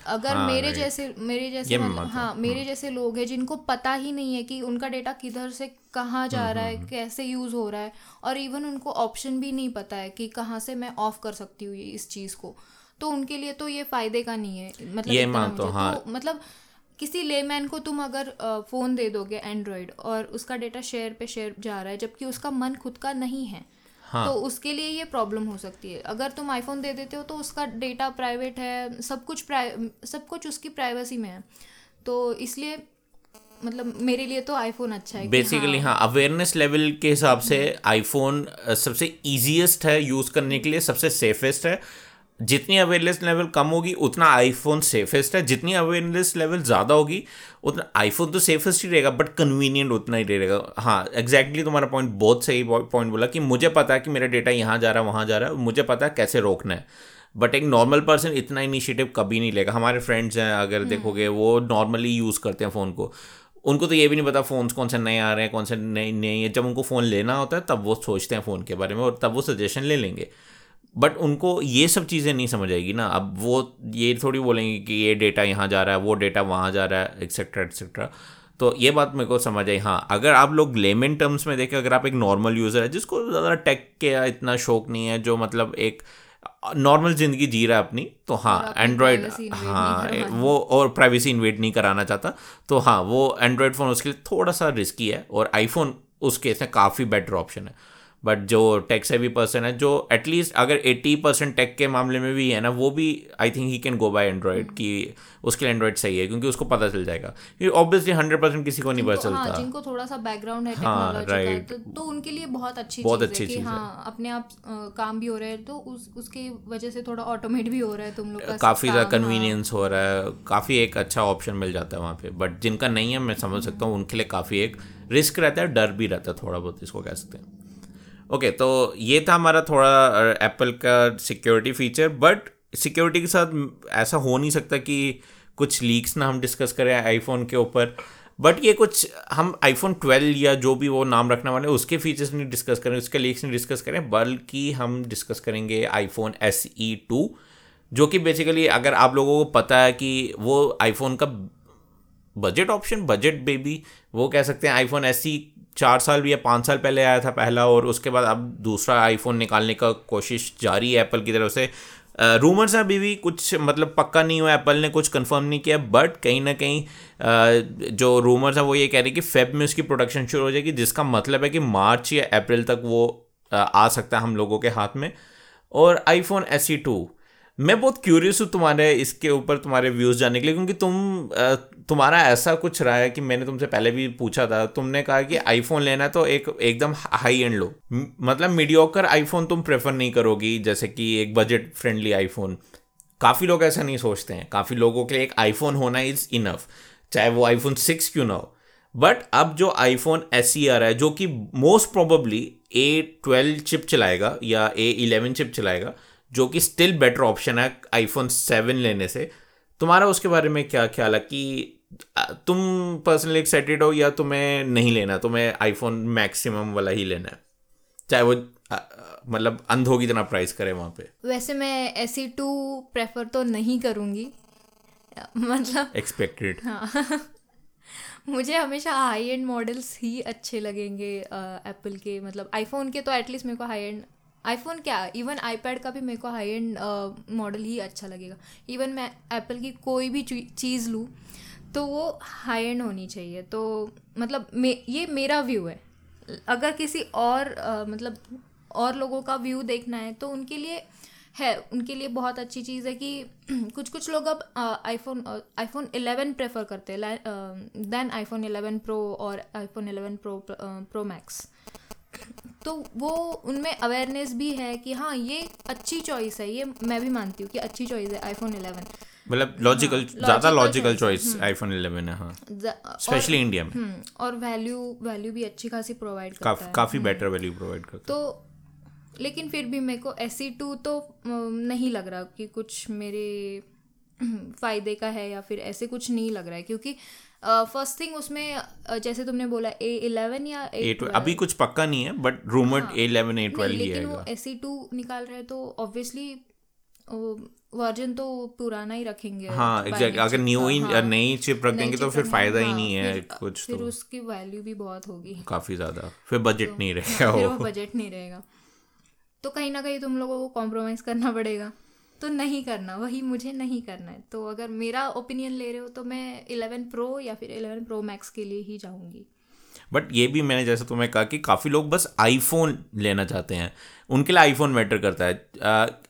अगर हाँ, मेरे जैसे मेरे जैसे मतलब हाँ मेरे हाँ। जैसे लोग हैं जिनको पता ही नहीं है कि उनका डेटा किधर से कहाँ जा हम्म, रहा है हम्म, हम्म। कैसे यूज़ हो रहा है और इवन उनको ऑप्शन भी नहीं पता है कि कहाँ से मैं ऑफ़ कर सकती हूँ इस चीज़ को। तो उनके लिए तो ये फ़ायदे का नहीं है मतलब ये मान तो, हाँ। तो मतलब किसी लेमैन को तुम अगर फ़ोन दे दोगे एंड्रॉयड और उसका डेटा शेयर पे शेयर जा रहा है जबकि उसका मन खुद का नहीं है हाँ. तो उसके लिए ये प्रॉब्लम हो सकती है। अगर तुम आईफोन दे देते हो तो उसका डेटा प्राइवेट है सब कुछ सब कुछ उसकी प्राइवेसी में है। तो इसलिए मतलब मेरे लिए तो आईफोन अच्छा है बेसिकली हाँ। अवेयरनेस हाँ, लेवल के हिसाब से आईफोन सबसे इजीएस्ट है यूज़ करने के लिए सबसे सेफेस्ट है। जितनी अवेयरनेस लेवल कम होगी उतना आईफोन सेफेस्ट है। जितनी अवेयरनेस लेवल ज़्यादा होगी उतना आईफोन तो सेफेस्ट ही रहेगा बट कन्वीनियंट उतना ही रहेगा। हाँ एग्जैक्टली exactly तुम्हारा पॉइंट बहुत सही पॉइंट बोला कि मुझे पता है कि मेरा डेटा यहाँ जा रहा है वहाँ जा रहा है मुझे पता है कैसे रोकना है। बट एक नॉर्मल पर्सन इतना इनिशिएटिव कभी नहीं लेगा। हमारे फ्रेंड्स हैं अगर हम्म। देखोगे वो नॉर्मली यूज़ करते हैं फ़ोन को। उनको तो ये भी नहीं पता फ़ोन्स कौन से नए आ रहे हैं कौन से नए नहीं है। जब उनको फ़ोन लेना होता है तब वो सोचते हैं फ़ोन के बारे में और तब वो सजेशन ले लेंगे। बट उनको ये सब चीज़ें नहीं समझ आएगी ना। अब वो ये थोड़ी बोलेंगे कि ये डेटा यहाँ जा रहा है वो डेटा वहाँ जा रहा है एक्सेट्रा एक्सेट्रा तो ये बात मेरे को समझ आई। हाँ अगर आप लोग लेमेन टर्म्स में देखें अगर आप एक नॉर्मल यूज़र है जिसको ज़्यादा टेक के इतना शौक नहीं है जो मतलब एक नॉर्मल ज़िंदगी जी रहा है अपनी तो हाँ एंड्रॉयड हाँ वो और प्राइवेसी इन्वेट नहीं कराना चाहता। तो हाँ वो एंड्रॉयड फ़ोन उसके लिए थोड़ा सा रिस्की है और आईफोन उस केस में काफ़ी बेटर ऑप्शन है। बट जो टेक से भी पर्सन है जो एटलीस्ट अगर 80 परसेंट टेक के मामले में भी है ना वो भी I think he can go by Android कि उसके लिए एंड्रॉयड सही है क्योंकि उसको पता चल जाएगा। क्योंकि ऑब्वियसली हंड्रेड परसेंट किसी को नहीं पता चलता हाँ, जिनको थोड़ा सा बैकग्राउंड है हाँ राइट तो, तो उनके लिए बहुत अच्छी बहुत अच्छी चीज़ हाँ। अपने आप काम भी हो रहा है तो उस उसकी वजह से थोड़ा ऑटोमेट भी हो रहा है तुम लोग काफ़ी ज़्यादा कन्वीनियंस हाँ। हो रहा है काफ़ी एक अच्छा ऑप्शन मिल जाता है वहाँ पे। बट जिनका नहीं है मैं समझ सकता हूँ उनके लिए काफ़ी एक रिस्क रहता है डर भी रहता है थोड़ा बहुत इसको कह सकते हैं। ओके तो ये था हमारा थोड़ा एप्पल का सिक्योरिटी फीचर बट सिक्योरिटी के साथ ऐसा हो नहीं सकता कि कुछ लीक्स ना हम डिस्कस करें आईफोन के ऊपर। बट ये कुछ, हम आईफोन 12 या जो भी वो नाम रखने वाले, उसके फीचर्स नहीं डिस्कस करें, उसके लीक्स नहीं डिस्कस करें, बल्कि हम डिस्कस करेंगे आईफोन एस ई टू जो कि बेसिकली अगर आप लोगों को पता है कि वो आईफोन का बजट ऑप्शन बजट बेबी वो कह सकते हैं आईफोन एस चार साल या पाँच साल पहले आया था पहला और उसके बाद अब दूसरा आईफोन निकालने का कोशिश जारी है एप्पल की तरफ़ से। रूमर्स हैं अभी भी कुछ मतलब पक्का नहीं हुआ एप्पल ने कुछ कंफर्म नहीं किया बट कहीं ना कहीं uh, जो रूमर्स हैं वो ये कह रहे हैं कि फेब में उसकी प्रोडक्शन शुरू हो जाएगी जिसका मतलब है कि मार्च या अप्रैल तक वो uh, आ सकता है हम लोगों के हाथ में। और आईफोन एस सी टू मैं बहुत क्यूरियस हूँ तुम्हारे, इसके ऊपर तुम्हारे व्यूज़ जानने के लिए, क्योंकि तुम तुम्हारा ऐसा कुछ रहा है कि मैंने तुमसे पहले भी पूछा था। तुमने कहा कि आईफोन लेना है तो एक, एकदम हाई एंड लो। मतलब मीडियोकर आईफोन तुम प्रेफर नहीं करोगी, जैसे कि एक बजट फ्रेंडली आईफोन काफ़ी लोग ऐसा नहीं सोचते हैं। काफ़ी लोगों के लिए एक आईफोन होना इज़ इनफ चाहे वो आईफोन सिक्स क्यों ना हो। बट अब जो आईफोन एस सी आ रहा है, जो कि most probably A twelve chip चलाएगा या ए इलेवन चिप चलाएगा जो कि स्टिल बेटर ऑप्शन है आईफोन सेवन लेने से। तुम्हारा उसके बारे में क्या ख्याल है कि तुम पर्सनली एक्साइटेड हो या तुम्हें नहीं लेना तुम्हें आईफोन मैक्सिमम वाला ही लेना है? चाहे वो मतलब अंधों की तरह प्राइस करे वहाँ पे। वैसे मैं एस टू प्रेफर तो नहीं करूँगी। मतलब एक्सपेक्टेड हाँ। मुझे हमेशा हाई एंड मॉडल्स ही अच्छे लगेंगे एप्पल के मतलब आईफोन के तो एटलीस्ट मेरे को हाई एंड आईफोन क्या इवन आईपैड का भी मेरे को हाई एंड मॉडल ही अच्छा लगेगा। इवन मैं एप्पल की कोई भी चीज़ लूँ तो वो हाई एंड होनी चाहिए। तो मतलब मे ये मेरा व्यू है। अगर किसी और आ, मतलब और लोगों का व्यू देखना है तो उनके लिए है उनके लिए बहुत अच्छी चीज़ है कि कुछ कुछ लोग अब आईफोन आईफोन 11 प्रेफर करते हैं देन आईफोन 11 प्रो और आईफोन 11 प्रो प्रो मैक्स तो वो उनमें अवेयरनेस भी है कि हाँ ये अच्छी चॉइस है ये मैं भी मानती हूँ कि अच्छी चॉइस है आईफोन 11 मतलब लॉजिकल हाँ, ज़्यादा लॉजिकल चॉइस आईफोन 11 है हाँ। स्पेशली इंडिया में। हम्म, और वैल्यू वैल्यू भी अच्छी खासी प्रोवाइड करता है। काफ़ी बेटर वैल्यू प्रोवाइड करता तो लेकिन फिर भी मेरे को एस टू तो नहीं लग रहा कि कुछ मेरे फ़ायदे का है या फिर ऐसे कुछ नहीं लग रहा है क्योंकि फ़र्स्ट थिंग उसमें जैसे तुमने बोला ए इलेवन या ए अभी कुछ पक्का नहीं है but rumoured A eleven A twelve लेकिन वो एस टू निकाल रहे तो ऑब्वियसली वर्जन तो पुराना ही रखेंगे हाँ एग्जैक्ट अगर न्यू ही हाँ, नई चिप रख देंगे तो फिर फ़ायदा ही नहीं है कुछ फिर तो। उसकी वैल्यू भी बहुत होगी। काफ़ी ज़्यादा। फिर बजट तो, नहीं रहेगा वो। बजट नहीं रहेगा। तो कहीं ना कहीं तुम लोगों को कॉम्प्रोमाइज़ करना पड़ेगा। तो नहीं करना वही मुझे नहीं करना है। तो अगर मेरा ओपिनियन ले रहे हो तो मैं इलेवन प्रो या फिर इलेवन प्रो मैक्स के लिए ही जाऊँगी। बट ये भी मैंने जैसे तुम्हें कहा कि काफ़ी लोग बस आईफोन लेना चाहते हैं। उनके लिए आईफोन मैटर करता है।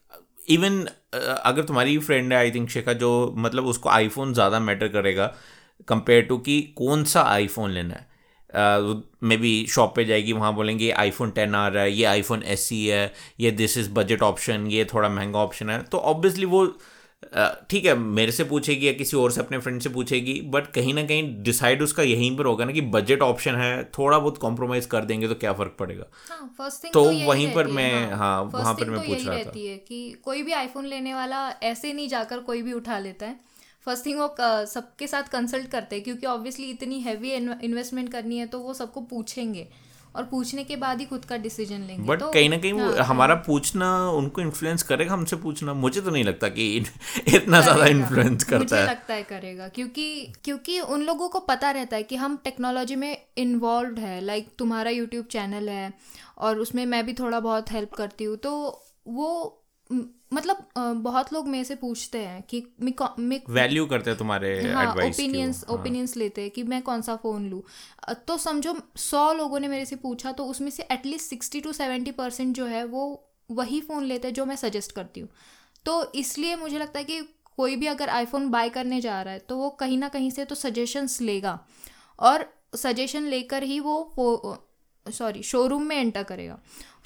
इवन uh, अगर तुम्हारी फ्रेंड है आई थिंक शेखा जो मतलब उसको आईफोन ज़्यादा मैटर करेगा कंपेयर टू कि कौन सा आईफोन लेना है। मे बी शॉप पे जाएगी वहाँ बोलेंगे आईफोन टेन आ रहा है ये आईफोन एस सी है ये दिस इज़ बजट ऑप्शन ये थोड़ा महँगा ऑप्शन है। तो ऑब्वियसली वो ठीक है मेरे से पूछेगी या किसी और से अपने फ्रेंड से पूछेगी बट कहीं ना कहीं डिसाइड उसका यहीं पर होगा ना कि बजट ऑप्शन है थोड़ा बहुत कॉम्प्रोमाइज कर देंगे तो क्या फ़र्क पड़ेगा? हाँ, तो, तो वहीं पर मैं हाँ, हाँ वहाँ पर मैं तो पूछ रहा था। कि कोई भी आईफोन लेने वाला ऐसे नहीं जाकर कोई भी उठा लेता है। फ़र्स्ट थिंग वो सबके साथ कंसल्ट करते हैं क्योंकि ऑब्वियसली इतनी हैवी इन्वेस्टमेंट करनी है तो वो सबको पूछेंगे और पूछने के बाद ही खुद का डिसीज़न लेंगे बट तो, कहीं ना कहीं हाँ, हमारा हाँ, पूछना उनको इन्फ्लुएंस करेगा हमसे पूछना। मुझे तो नहीं लगता कि इतना ज़्यादा इन्फ्लुएंस करता मुझे है। लगता है करेगा क्योंकि क्योंकि उन लोगों को पता रहता है कि हम टेक्नोलॉजी में इन्वॉल्व है लाइक तुम्हारा यूट्यूब चैनल है और उसमें मैं भी थोड़ा बहुत हेल्प करती हूँ तो वो मतलब बहुत लोग मेरे से पूछते हैं कि मैं वैल्यू करते हैं तुम्हारे हाँ ओपिनियंस ओपिनियंस हाँ। लेते हैं कि मैं कौन सा फ़ोन लूँ। तो समझो सौ लोगों ने मेरे से पूछा तो उसमें से at least sixty two seventy percent जो है वो वही फ़ोन लेते हैं जो मैं सजेस्ट करती हूँ। तो इसलिए मुझे लगता है कि कोई भी अगर आईफोन बाय करने जा रहा है तो वो कहीं ना कहीं से तो सजेशंस लेगा। और सजेशन लेकर ही वो सॉरी शोरूम में एंटर करेगा।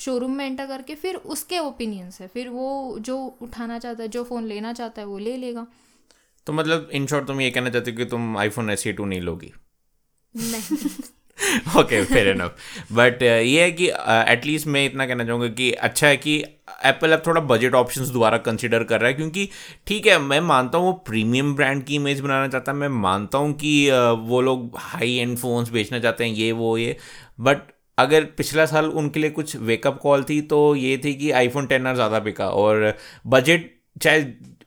शोरूम में एंटर करके फिर उसके ओपिनियंस है। फिर वो जो उठाना चाहता है जो फ़ोन लेना चाहता है वो ले लेगा। तो मतलब इन शॉर्ट तुम ये कहना चाहते हो कि तुम आईफोन एस टू नहीं लोगी? नहीं। ओके फेयर इनफ बट ये है कि एटलीस्ट uh, मैं इतना कहना चाहूँगा कि अच्छा है कि एप्पल अब थोड़ा बजट ऑप्शंस दोबारा कंसिडर कर रहा है क्योंकि ठीक है मैं मानता हूँ वो प्रीमियम ब्रांड की इमेज बनाना चाहता है मैं मानता हूँ कि uh, वो लोग हाई एंड फ़ोन्स बेचना चाहते हैं ये वो ये बट अगर पिछला साल उनके लिए कुछ वेकअप कॉल थी तो ये थी कि आईफोन टेन आर ज़्यादा बिका। और बजट चाहे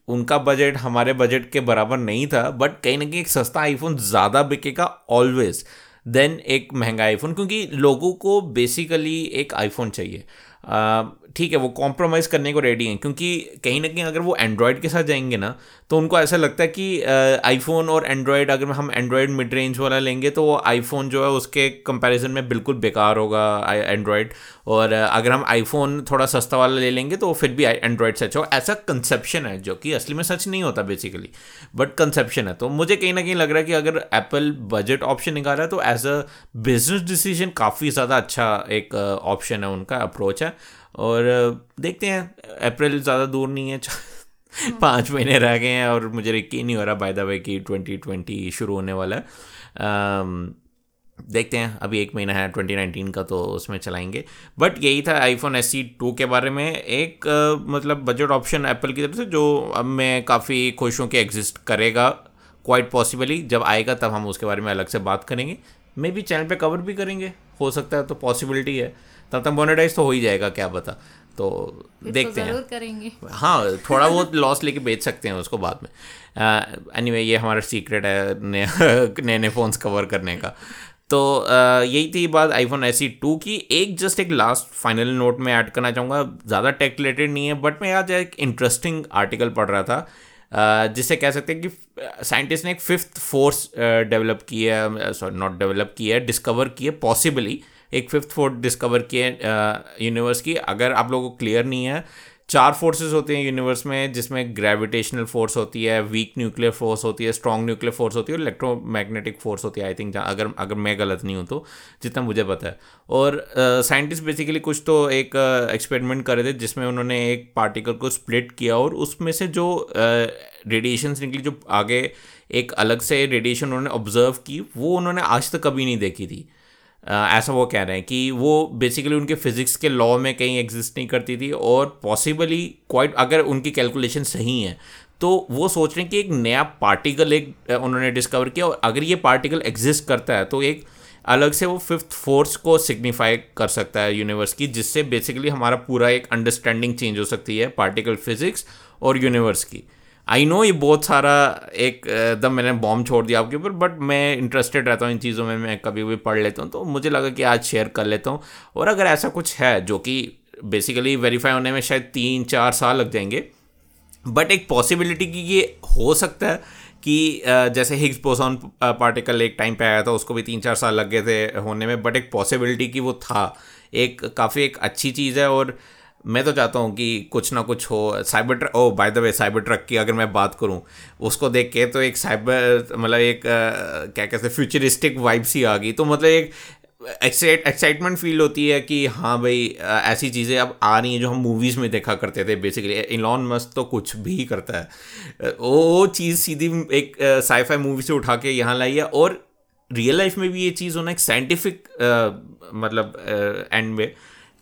उनका बजट हमारे बजट के बराबर नहीं था बट कहीं ना कहीं एक सस्ता आईफोन ज़्यादा बिकेगा ऑलवेज देन एक महँगा आईफोन क्योंकि लोगों को बेसिकली एक आईफोन चाहिए। ठीक है, वो कॉम्प्रोमाइज़ करने को रेडी हैं, क्योंकि कहीं ना कहीं अगर वो एंड्रॉयड के साथ जाएँगे ना तो उनको ऐसा लगता है कि आईफोन और एंड्रॉयड अगर हम एंड्रॉयड मिड रेंज वाला लेंगे तो आईफोन जो है उसके कंपैरिजन में बिल्कुल बेकार होगा एंड्रॉयड और अगर हम आईफोन थोड़ा सस्ता वाला ले लेंगे तो फिर भी एंड्रॉयड से अच्छा हो। ऐसा कंसेप्शन है जो कि असली में सच नहीं होता बेसिकली बट कंसेप्शन है। तो मुझे कहीं ना कहीं लग रहा है कि अगर एप्पल बजट ऑप्शन निकाल है तो एज अ बिज़नेस डिसीज़न काफ़ी ज़्यादा अच्छा एक ऑप्शन है, उनका अप्रोच है। और देखते हैं। अप्रैल ज़्यादा दूर नहीं है हाँ। पाँच महीने रह गए हैं और मुझे यकीन नहीं हो रहा बाय द वे कि ट्वेंटी ट्वेंटी शुरू होने वाला है। देखते हैं। अभी एक महीना है ट्वेंटी नाइनटीन का तो उसमें चलाएँगे। बट यही था आईफोन एस सी टू के बारे में। एक आ, मतलब बजट ऑप्शन एप्पल की तरफ़ से जो अब मैं काफ़ी खुश हूँ कि एग्जिस्ट करेगा क्वाइट पॉसिबली जब आएगा तब हम उसके बारे में अलग से बात करेंगे। मे भी चैनल पे कवर भी करेंगे। हो सकता है तो पॉसिबिलिटी है। तब तक मोनेटाइज तो हो ही जाएगा क्या पता। तो, तो देखते हैं। करेंगे। हाँ थोड़ा बहुत लॉस लेके बेच सकते हैं उसको बाद में। एनी anyway, ये हमारा सीक्रेट है नए नए फ़ोन्स कवर करने का। तो uh, यही थी बात आईफोन एसी टू की। एक जस्ट एक लास्ट फाइनल नोट में ऐड करना चाहूँगा। ज़्यादा टेक रिलेटेड नहीं है बट मैं आज एक इंटरेस्टिंग आर्टिकल पढ़ रहा था uh, जिससे कह सकते हैं कि साइंटिस्ट ने एक फिफ्थ फोर्स डेवलप की है सॉरी नॉट डेवलप की है डिस्कवर की है पॉसिबली एक फिफ्थ फोर्थ डिस्कवर किए यूनिवर्स की। अगर आप लोगों को क्लियर नहीं है चार फोर्सेस होते हैं यूनिवर्स में जिसमें ग्रेविटेशनल फोर्स होती है वीक न्यूक्लियर फोर्स होती है स्ट्रॉन्ग न्यूक्लियर फोर्स होती है और इलेक्ट्रोमैग्नेटिक फोर्स होती है। आई थिंक अगर अगर मैं गलत नहीं हूँ तो जितना मुझे पता है। और साइंटिस्ट uh, बेसिकली कुछ तो एक एक्सपेरिमेंट uh, करे थे जिसमें उन्होंने एक पार्टिकल को स्प्लिट किया और उसमें से जो रेडिएशन uh, निकली जो आगे एक अलग से रेडिएशन उन्होंने ऑब्ज़र्व की वो उन्होंने आज तक कभी नहीं देखी थी। ऐसा वो कह रहे हैं कि वो बेसिकली उनके फिज़िक्स के लॉ में कहीं एग्जिस्ट नहीं करती थी और पॉसिबली क्वाइट अगर उनकी कैलकुलेशन सही है तो वो सोच रहे हैं कि एक नया पार्टिकल एक उन्होंने डिस्कवर किया और अगर ये पार्टिकल एग्जिस्ट करता है तो एक अलग से वो फिफ्थ फोर्स को सिग्निफाई कर सकता है यूनिवर्स की, जिससे बेसिकली हमारा पूरा एक अंडरस्टैंडिंग चेंज हो सकती है पार्टिकल फिजिक्स और यूनिवर्स की। आई नो ये बहुत सारा एक एकदम मैंने बॉम्ब छोड़ दिया आपके ऊपर बट मैं इंटरेस्टेड रहता हूँ इन चीज़ों में, मैं कभी भी पढ़ लेता हूँ तो मुझे लगा कि आज शेयर कर लेता हूँ। और अगर ऐसा कुछ है, जो कि बेसिकली वेरीफाई होने में शायद तीन चार साल लग जाएँगे बट एक पॉसिबिलिटी कि ये हो सकता है कि जैसे हिग्स बोसॉन पार्टिकल एक टाइम पे आया था, उसको भी तीन चार साल लग गए थे होने में बट एक पॉसिबिलिटी कि वो था। एक काफ़ी एक अच्छी चीज़ है और मैं तो चाहता हूँ कि कुछ ना कुछ हो। Cyber truck oh by the way cyber truck की अगर मैं बात करूँ, उसको देख के तो एक साइबर मतलब एक क्या कहते हैं फ्यूचरिस्टिक वाइब्स ही आ गई। तो मतलब एक एक्साइट एक्साइटमेंट फील होती है कि हाँ भाई ऐसी चीज़ें अब आ रही हैं जो हम मूवीज़ में देखा करते थे बेसिकली इलॉन मस्क तो कुछ भी करता है। वो चीज़ सीधी एक साईफाई मूवी से उठा के यहाँ लाई है और रियल लाइफ में भी ये चीज़ होना एक साइंटिफिक मतलब एंड में।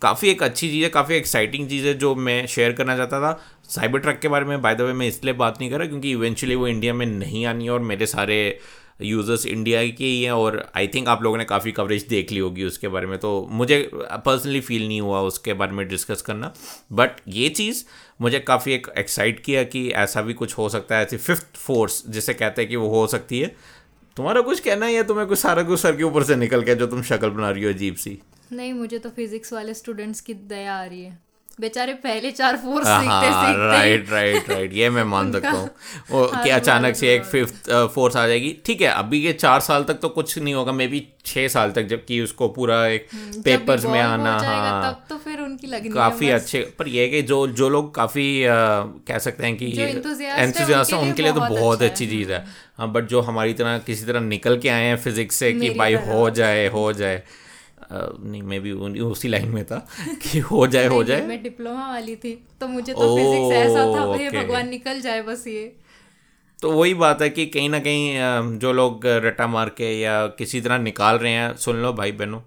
काफ़ी एक अच्छी चीज़ है, काफ़ी एक्साइटिंग चीज़ है जो मैं शेयर करना चाहता था। साइबर ट्रक के बारे में बाय द वे मैं इसलिए बात नहीं कर रहा क्योंकि इवेंचुअली वो इंडिया में नहीं आनी और मेरे सारे यूज़र्स इंडिया के ही हैं और आई थिंक आप लोगों ने काफ़ी कवरेज देख ली होगी उसके बारे में। तो मुझे पर्सनली फील नहीं हुआ उसके बारे में डिस्कस करना। बट ये चीज़ मुझे काफ़ी एक एक्साइट किया कि ऐसा भी कुछ हो सकता है, ऐसी फिफ्थ फोर्स जिसे कहते हैं कि वो हो सकती है। तुम्हारा कुछ कहना ही है, तुम्हें कुछ सारा कुछ सर के ऊपर से निकल के जो तुम शक्ल बना रही हो अजीब सी। नहीं मुझे तो फिजिक्स वाले स्टूडेंट्स की दया आ रही है। बेचारे पहले चार फोर्स सीखते सीखते। राइट राइट राइट ये मैं मान सकता हूँ। कि अचानक से एक फिफ्थ फोर्स आ जाएगी। ठीक है अभी के चार साल तक तो कुछ नहीं होगा मे बी छः साल तक जबकि उसको पूरा एक पेपर्स हम्म, में आना हाँ तब तो फिर उनकी लगनी काफ़ी अच्छे पर ये कि जो जो लोग काफ़ी कह सकते हैं कि एंथुजियास्ट हैं उनके लिए तो बहुत अच्छा अच्छी चीज़ है। हाँ बट जो हमारी तरह किसी तरह निकल के आए हैं फिजिक्स से कि भाई हो जाए हो जाए नहीं मैं भी उसी लाइन में था कि हो जाए हो जाए। मैं डिप्लोमा वाली थी तो मुझे तो फिजिक्स ऐसा था भाई भगवान निकल जाए बस ये. तो वही बात है कि कहीं ना कहीं जो लोग रटा मार के या किसी तरह निकाल रहे हैं सुन लो भाई बहनों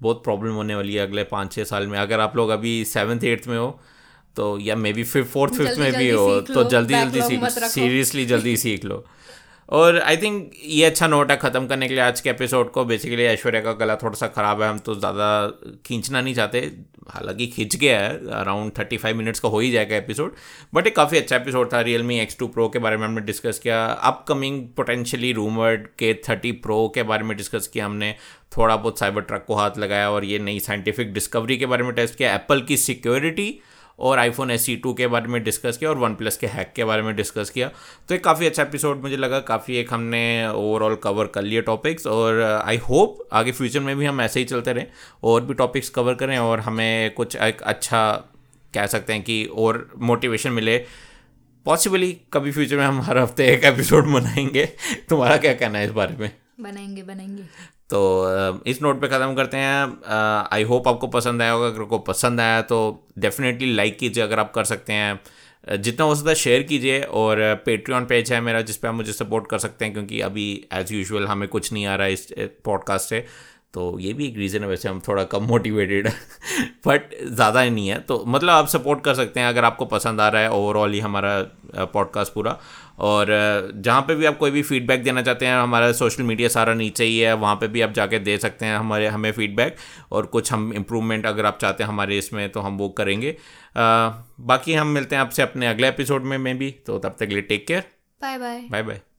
बहुत प्रॉब्लम होने वाली है अगले पाँच छः साल में। अगर आप लोग अभी सेवन्थ एट्थ में हो तो या मे बी फिर फोर्थ फिफ्थ में भी हो तो जल्दी जल्दी सीख सीरियसली जल्दी सीख लो। और आई थिंक ये अच्छा नोट है ख़त्म करने के लिए आज के एपिसोड को. बेसिकली ऐश्वर्या का गला थोड़ा सा ख़राब है. हम तो ज़्यादा खींचना नहीं चाहते. हालाँकि खींच गया है. अराउंड थर्टी फाइव मिनट्स का हो ही जाएगा एपिसोड बट एक काफ़ी अच्छा एपिसोड था Realme X two pro के बारे में हमने डिस्कस किया. Upcoming potentially rumoured K thirty Pro के बारे में डिस्कस किया हमने. थोड़ा बहुत साइबर ट्रक को हाथ लगाया और ये नई साइंटिफिक डिस्कवरी के बारे में टेस्ट किया. एप्पल की सिक्योरिटी और आईफोन एस सी टू के बारे में डिस्कस किया और वन प्लस के हैक के बारे में डिस्कस किया। तो एक काफ़ी अच्छा एपिसोड मुझे लगा, काफ़ी एक हमने ओवरऑल कवर कर लिए टॉपिक्स और आई होप आगे फ्यूचर में भी हम ऐसे ही चलते रहें और भी टॉपिक्स कवर करें और हमें कुछ एक अच्छा कह सकते हैं कि और मोटिवेशन मिले। पॉसिबली कभी फ्यूचर में हम हर हफ़्ते एक एपिसोड बनाएँगे तुम्हारा क्या कहना है इस बारे में? बनाएँगे बनाएँगे। तो इस नोट पे ख़त्म करते हैं। आई होप आपको पसंद आया होगा। अगर आपको पसंद आया तो डेफिनेटली लाइक कीजिए अगर आप कर सकते हैं। जितना हो सकता है शेयर कीजिए और पेट्रियन पेज है मेरा जिस पे आप मुझे सपोर्ट कर सकते हैं क्योंकि अभी एज़ यूजुअल हमें कुछ नहीं आ रहा है इस पॉडकास्ट से। तो ये भी एक रीज़न है वैसे हम थोड़ा कम मोटिवेटेड बट ज़्यादा ही नहीं है। तो मतलब आप सपोर्ट कर सकते हैं अगर आपको पसंद आ रहा है। ओवरऑल ही हमारा पॉडकास्ट पूरा। और जहाँ पे भी आप कोई भी फीडबैक देना चाहते हैं हमारा सोशल मीडिया सारा नीचे ही है वहाँ पे भी आप जाके दे सकते हैं हमारे हमें फीडबैक और कुछ हम इम्प्रूवमेंट अगर आप चाहते हैं हमारे इसमें तो हम वो करेंगे। आ, बाकी हम मिलते हैं आपसे अपने अगले एपिसोड में मे भी तो तब तक लिए take care bye bye bye bye